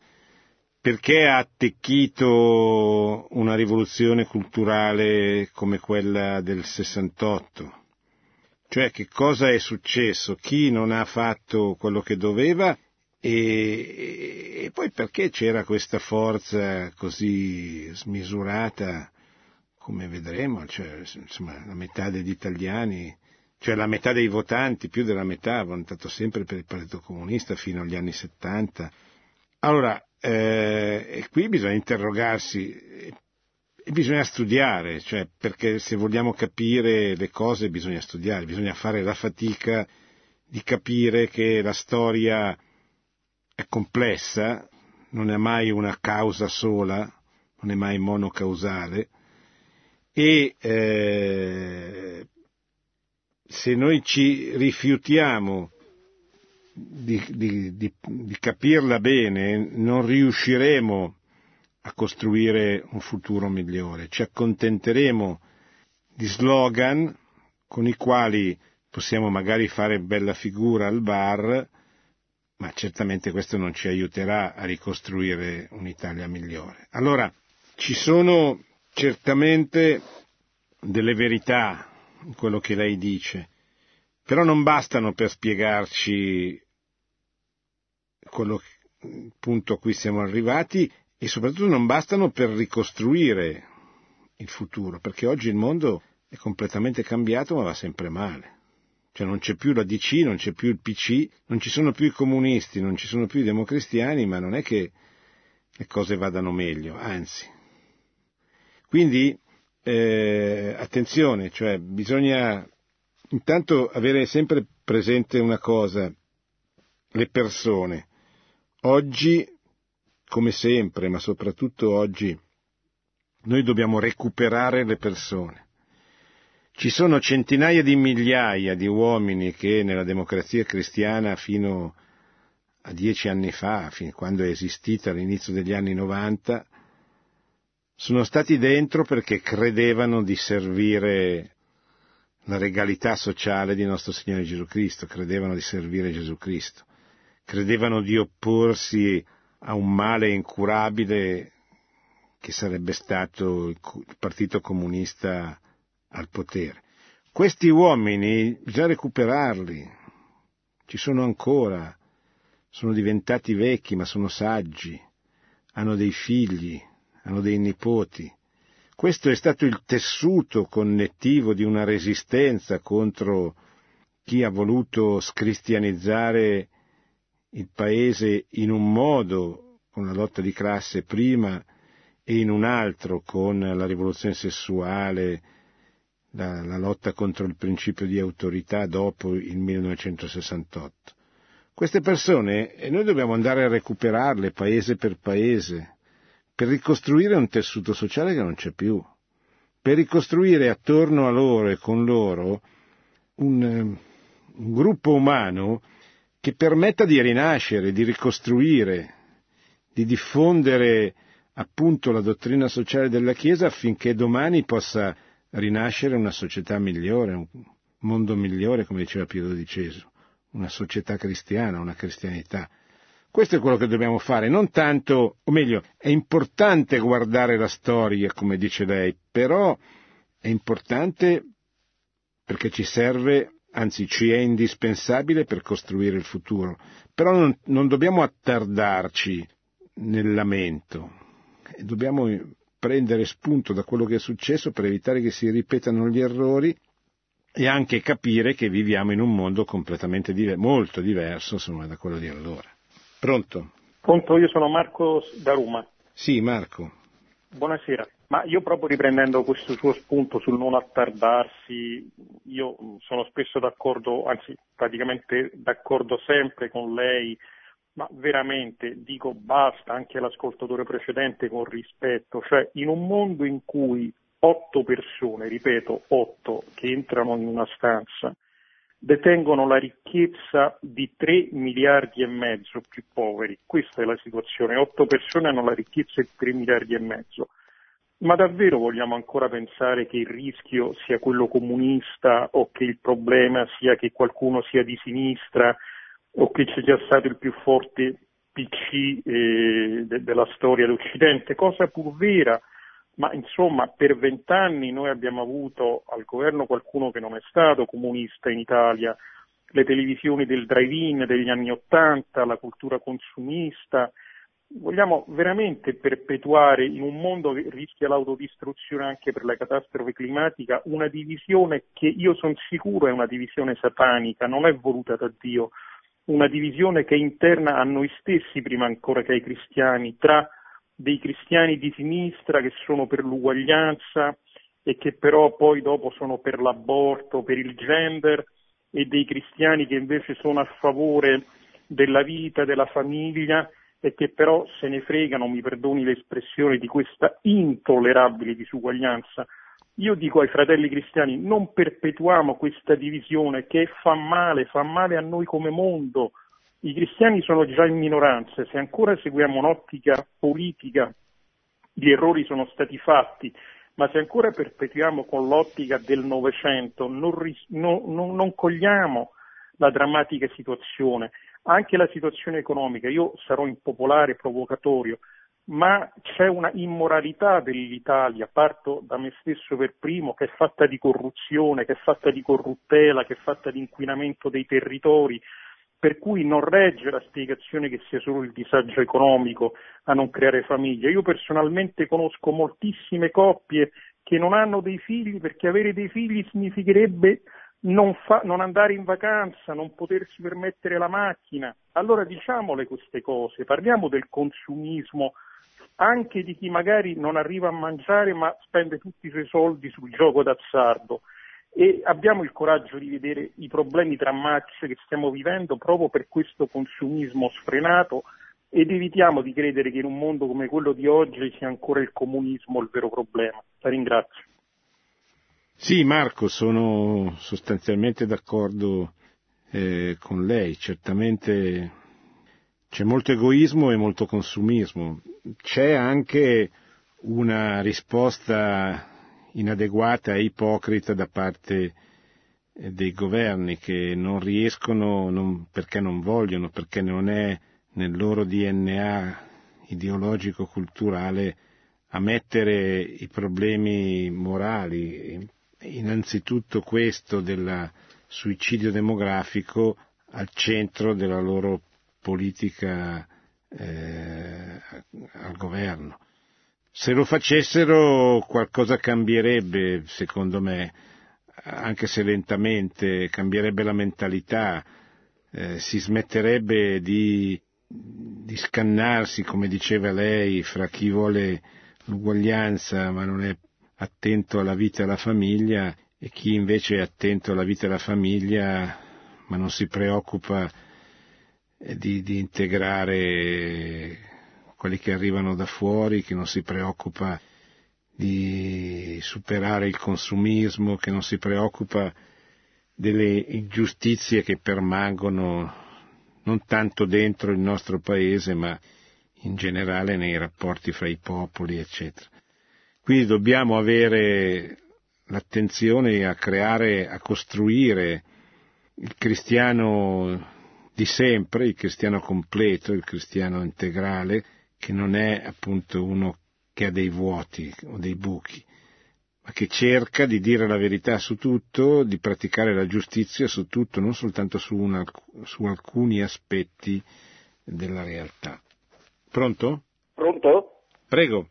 Perché ha attecchito una rivoluzione culturale come quella del 68? Cioè che cosa è successo? Chi non ha fatto quello che doveva e, e poi perché c'era questa forza così smisurata come vedremo, cioè, insomma, la metà degli italiani cioè la metà dei votanti, più della metà, ha votato sempre per il Partito Comunista fino agli anni 70. Allora, eh, qui bisogna interrogarsi e bisogna studiare, cioè perché se vogliamo capire le cose bisogna studiare, bisogna fare la fatica di capire che la storia è complessa, non è mai una causa sola, non è mai monocausale e eh, se noi ci rifiutiamo di, di, di, di, capirla bene, non riusciremo a costruire un futuro migliore. Ci accontenteremo di slogan con i quali possiamo magari fare bella figura al bar, ma certamente questo non ci aiuterà a ricostruire un'Italia migliore. Allora, ci sono certamente delle verità quello che lei dice, però non bastano per spiegarci quello il punto a cui siamo arrivati e soprattutto non bastano per ricostruire il futuro, perché oggi il mondo è completamente cambiato ma va sempre male. Cioè non c'è più la DC, non c'è più il PC, non ci sono più i comunisti, non ci sono più i democristiani, ma non è che le cose vadano meglio, anzi. Quindi eh, attenzione, cioè bisogna intanto avere sempre presente una cosa, le persone. Oggi, come sempre, ma soprattutto oggi, noi dobbiamo recuperare le persone. Ci sono centinaia di migliaia di uomini che nella democrazia cristiana fino a dieci anni fa, fin quando è esistita all'inizio degli anni 90, sono stati dentro perché credevano di servire la regalità sociale di nostro Signore Gesù Cristo, credevano di servire Gesù Cristo, credevano di opporsi a un male incurabile che sarebbe stato il Partito Comunista al potere. Questi uomini bisogna recuperarli, ci sono ancora, sono diventati vecchi ma sono saggi, hanno dei figli, hanno dei nipoti. Questo è stato il tessuto connettivo di una resistenza contro chi ha voluto scristianizzare il paese in un modo con la lotta di classe prima e in un altro con la rivoluzione sessuale, la, la lotta contro il principio di autorità dopo il 1968. Queste persone, e noi dobbiamo andare a recuperarle paese per paese, per ricostruire un tessuto sociale che non c'è più, per ricostruire attorno a loro e con loro un, un gruppo umano che permetta di rinascere, di ricostruire, di diffondere appunto la dottrina sociale della Chiesa affinché domani possa rinascere una società migliore, un mondo migliore, come diceva Pio XII, una società cristiana, una cristianità. Questo è quello che dobbiamo fare, non tanto, o meglio, è importante guardare la storia, come dice lei, però è importante perché ci serve, anzi ci è indispensabile per costruire il futuro. Però non, non dobbiamo attardarci nel lamento, dobbiamo prendere spunto da quello che è successo per evitare che si ripetano gli errori e anche capire che viviamo in un mondo completamente diver- molto diverso insomma, da quello di allora. Pronto? Pronto, io sono Marco da Roma. Sì, Marco. Buonasera. Ma io proprio riprendendo questo suo spunto sul non attardarsi, io sono spesso d'accordo, anzi praticamente d'accordo sempre con lei ma veramente dico basta anche l'ascoltatore precedente con rispetto, cioè in un mondo in cui otto persone, ripeto, otto che entrano in una stanza, detengono la ricchezza di 3 miliardi e mezzo più poveri. Questa è la situazione. Otto persone hanno la ricchezza di 3 miliardi e mezzo. Ma davvero vogliamo ancora pensare che il rischio sia quello comunista o che il problema sia che qualcuno sia di sinistra o che c'è già stato il più forte PC eh, de- della storia d'Occidente, cosa pur vera, ma insomma per vent'anni noi abbiamo avuto al governo qualcuno che non è stato comunista in Italia, le televisioni del drive-in degli anni Ottanta, la cultura consumista, vogliamo veramente perpetuare in un mondo che rischia l'autodistruzione anche per la catastrofe climatica una divisione che io sono sicuro è una divisione satanica, non è voluta da Dio, una divisione che è interna a noi stessi prima ancora che ai cristiani, tra dei cristiani di sinistra che sono per l'uguaglianza e che però poi dopo sono per l'aborto, per il gender e dei cristiani che invece sono a favore della vita, della famiglia e che però se ne fregano, mi perdoni l'espressione, di questa intollerabile disuguaglianza io dico ai fratelli cristiani, non perpetuiamo questa divisione che fa male, fa male a noi come mondo. I cristiani sono già in minoranza, se ancora seguiamo un'ottica politica, gli errori sono stati fatti, ma se ancora perpetuiamo con l'ottica del Novecento, non, non, non, non cogliamo la drammatica situazione, anche la situazione economica. Io sarò impopolare, provocatorio, ma c'è una immoralità dell'Italia, parto da me stesso per primo, che è fatta di corruzione, che è fatta di corruttela, che è fatta di inquinamento dei territori, per cui non regge la spiegazione che sia solo il disagio economico a non creare famiglia. Io personalmente conosco moltissime coppie che non hanno dei figli perché avere dei figli significherebbe non, fa, non, andare in vacanza, non potersi permettere la macchina. Allora diciamole queste cose, parliamo del consumismo anche di chi magari non arriva a mangiare ma spende tutti i suoi soldi sul gioco d'azzardo e abbiamo il coraggio di vedere i problemi drammatici che stiamo vivendo proprio per questo consumismo sfrenato ed evitiamo di credere che in un mondo come quello di oggi sia ancora il comunismo il vero problema. La ringrazio. Sì, Marco, sono sostanzialmente d'accordo eh, con lei. Certamente c'è molto egoismo e molto consumismo. C'è anche una risposta inadeguata e ipocrita da parte eh, dei governi che non riescono non, perché non vogliono, perché non è nel loro DNA ideologico-culturale a mettere i problemi morali, innanzitutto questo del suicidio demografico, al centro della loro politica eh, al governo. Se lo facessero qualcosa cambierebbe, secondo me, anche se lentamente, cambierebbe la mentalità, eh, si smetterebbe di, di scannarsi, come diceva lei, fra chi vuole l'uguaglianza ma non è attento alla vita e alla famiglia e chi invece è attento alla vita e alla famiglia ma non si preoccupa di, di integrare quelli che arrivano da fuori, che non si preoccupa di superare il consumismo, che non si preoccupa delle ingiustizie che permangono non tanto dentro il nostro paese, ma in generale nei rapporti fra i popoli, eccetera. Quindi dobbiamo avere l'attenzione a creare, a costruire il cristiano di sempre, il cristiano completo, il cristiano integrale, che non è appunto uno che ha dei vuoti o dei buchi, ma che cerca di dire la verità su tutto, di praticare la giustizia su tutto, non soltanto su, una, su alcuni aspetti della realtà. Pronto? Pronto? Prego.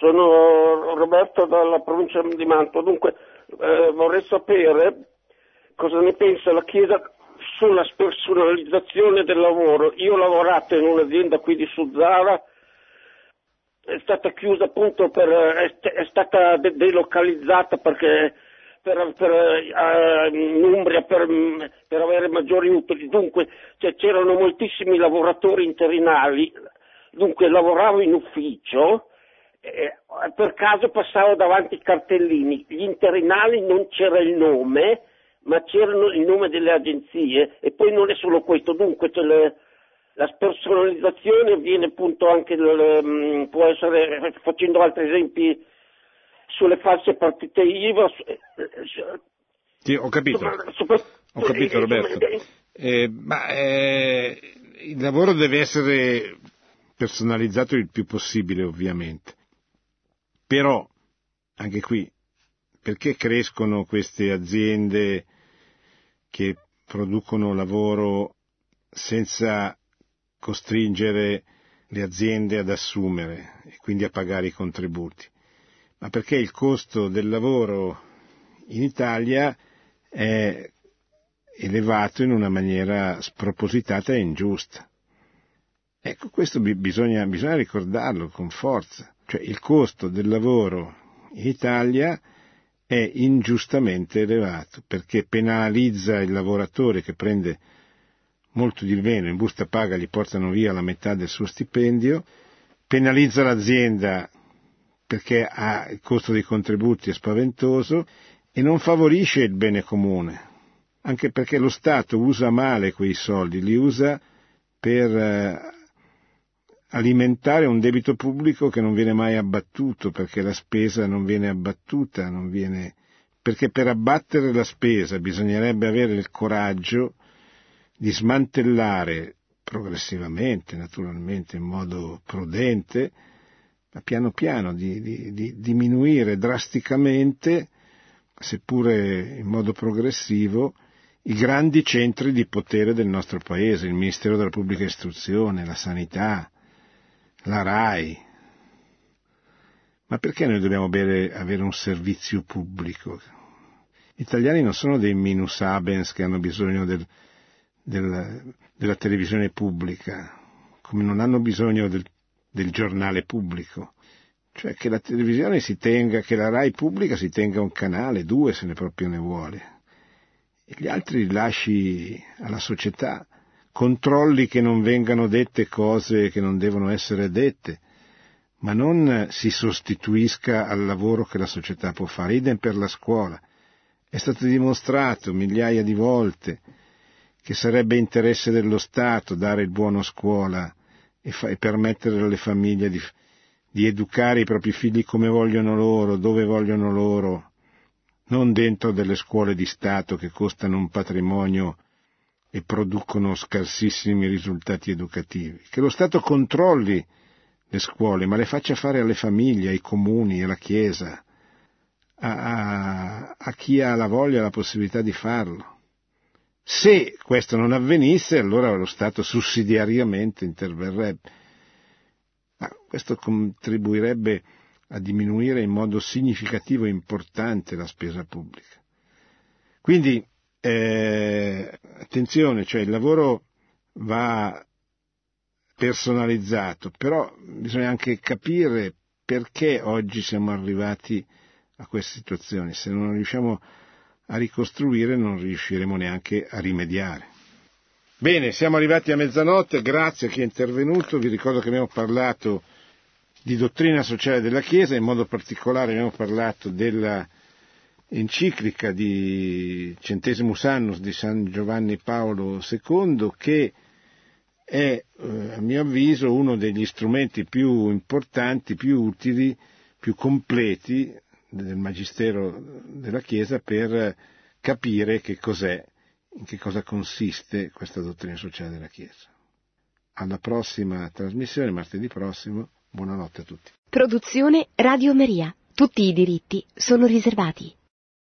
Sono Roberto dalla provincia di Manto. Dunque, eh, vorrei sapere cosa ne pensa la Chiesa sulla spersonalizzazione del lavoro. Io ho lavorato in un'azienda qui di Suzzara è stata chiusa appunto per, è, stata delocalizzata perché per, per, uh, in Umbria per, per, avere maggiori utili. Dunque cioè, c'erano moltissimi lavoratori interinali, dunque lavoravo in ufficio, eh, per caso passavo davanti i cartellini, gli interinali non c'era il nome, ma c'erano il nome delle agenzie e poi non è solo questo, dunque le, la spersonalizzazione avviene appunto anche, mm, può essere, facendo altri esempi, sulle false partite IVA. Eh, sì, ho capito, ho capito Roberto. Eh, ma eh, il lavoro deve essere personalizzato il più possibile, ovviamente. Però, anche qui, perché crescono queste aziende che producono lavoro senza costringere le aziende ad assumere e quindi a pagare i contributi, ma perché il costo del lavoro in Italia è elevato in una maniera spropositata e ingiusta. Ecco, questo bisogna, bisogna ricordarlo con forza, cioè il costo del lavoro in Italia è ingiustamente elevato perché penalizza il lavoratore che prende molto di meno, in busta paga gli portano via la metà del suo stipendio, penalizza l'azienda perché ha il costo dei contributi è spaventoso e non favorisce il bene comune, anche perché lo Stato usa male quei soldi, li usa per eh, alimentare un debito pubblico che non viene mai abbattuto, perché la spesa non viene abbattuta, non viene... perché per abbattere la spesa bisognerebbe avere il coraggio di smantellare progressivamente, naturalmente in modo prudente, ma piano piano di, di, di diminuire drasticamente, seppure in modo progressivo, i grandi centri di potere del nostro Paese, il Ministero della Pubblica Istruzione, la Sanità, la RAI. Ma perché noi dobbiamo avere, avere un servizio pubblico? Gli italiani non sono dei minus abens che hanno bisogno del, della, della televisione pubblica, come non hanno bisogno del, del giornale pubblico. Cioè che la televisione si tenga, che la RAI pubblica si tenga un canale, due se ne proprio ne vuole, e gli altri li lasci alla società, controlli che non vengano dette cose che non devono essere dette, ma non si sostituisca al lavoro che la società può fare. Idem per la scuola. È stato dimostrato migliaia di volte che sarebbe interesse dello Stato dare il buono scuola e, fa, e permettere alle famiglie di, di educare i propri figli come vogliono loro, dove vogliono loro, non dentro delle scuole di Stato che costano un patrimonio e producono scarsissimi risultati educativi. Che lo Stato controlli le scuole, ma le faccia fare alle famiglie, ai comuni, alla Chiesa, a, a, a chi ha la voglia e la possibilità di farlo. Se questo non avvenisse, allora lo Stato sussidiariamente interverrebbe. Ma questo contribuirebbe a diminuire in modo significativo e importante la spesa pubblica. Quindi, eh, attenzione, cioè il lavoro va personalizzato, però bisogna anche capire perché oggi siamo arrivati a queste situazioni. Se non riusciamo a ricostruire non riusciremo neanche a rimediare. Bene, siamo arrivati a mezzanotte, grazie a chi è intervenuto, vi ricordo che abbiamo parlato di dottrina sociale della Chiesa, in modo particolare abbiamo parlato della enciclica di Centesimus Annus di San Giovanni Paolo II che è eh, a mio avviso uno degli strumenti più importanti, più utili, più completi del Magistero della Chiesa per capire che cos'è, in che cosa consiste questa dottrina sociale della Chiesa. Alla prossima trasmissione, martedì prossimo, buonanotte a tutti. Produzione Radio Maria. Tutti i diritti sono riservati.